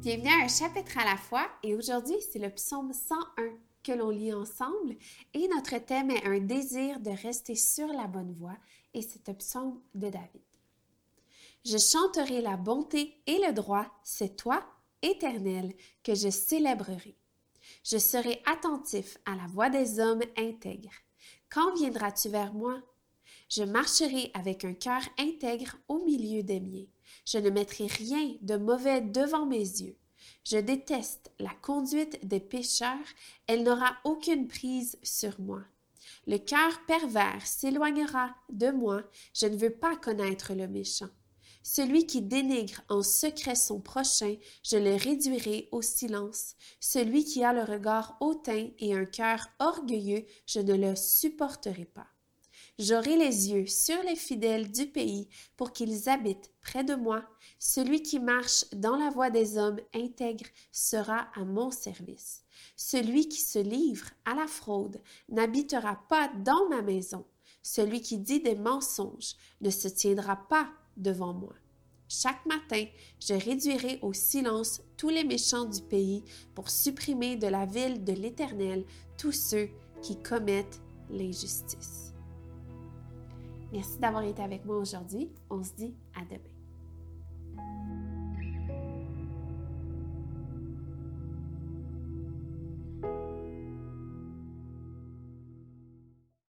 Bienvenue à un chapitre à la fois et aujourd'hui c'est le psaume 101 que l'on lit ensemble et notre thème est un désir de rester sur la bonne voie et c'est un psaume de David. Je chanterai la bonté et le droit, c'est toi, Éternel, que je célébrerai. Je serai attentif à la voix des hommes intègres. Quand viendras-tu vers moi? Je marcherai avec un cœur intègre au milieu des miens. Je ne mettrai rien de mauvais devant mes yeux. Je déteste la conduite des pécheurs, elle n'aura aucune prise sur moi. Le cœur pervers s'éloignera de moi, je ne veux pas connaître le méchant. Celui qui dénigre en secret son prochain, je le réduirai au silence. Celui qui a le regard hautain et un cœur orgueilleux, je ne le supporterai pas. J'aurai les yeux sur les fidèles du pays pour qu'ils habitent près de moi. Celui qui marche dans la voie des hommes intègres sera à mon service. Celui qui se livre à la fraude n'habitera pas dans ma maison. Celui qui dit des mensonges ne se tiendra pas devant moi. Chaque matin, je réduirai au silence tous les méchants du pays pour supprimer de la ville de l'Éternel tous ceux qui commettent l'injustice. Merci d'avoir été avec moi aujourd'hui. On se dit à demain.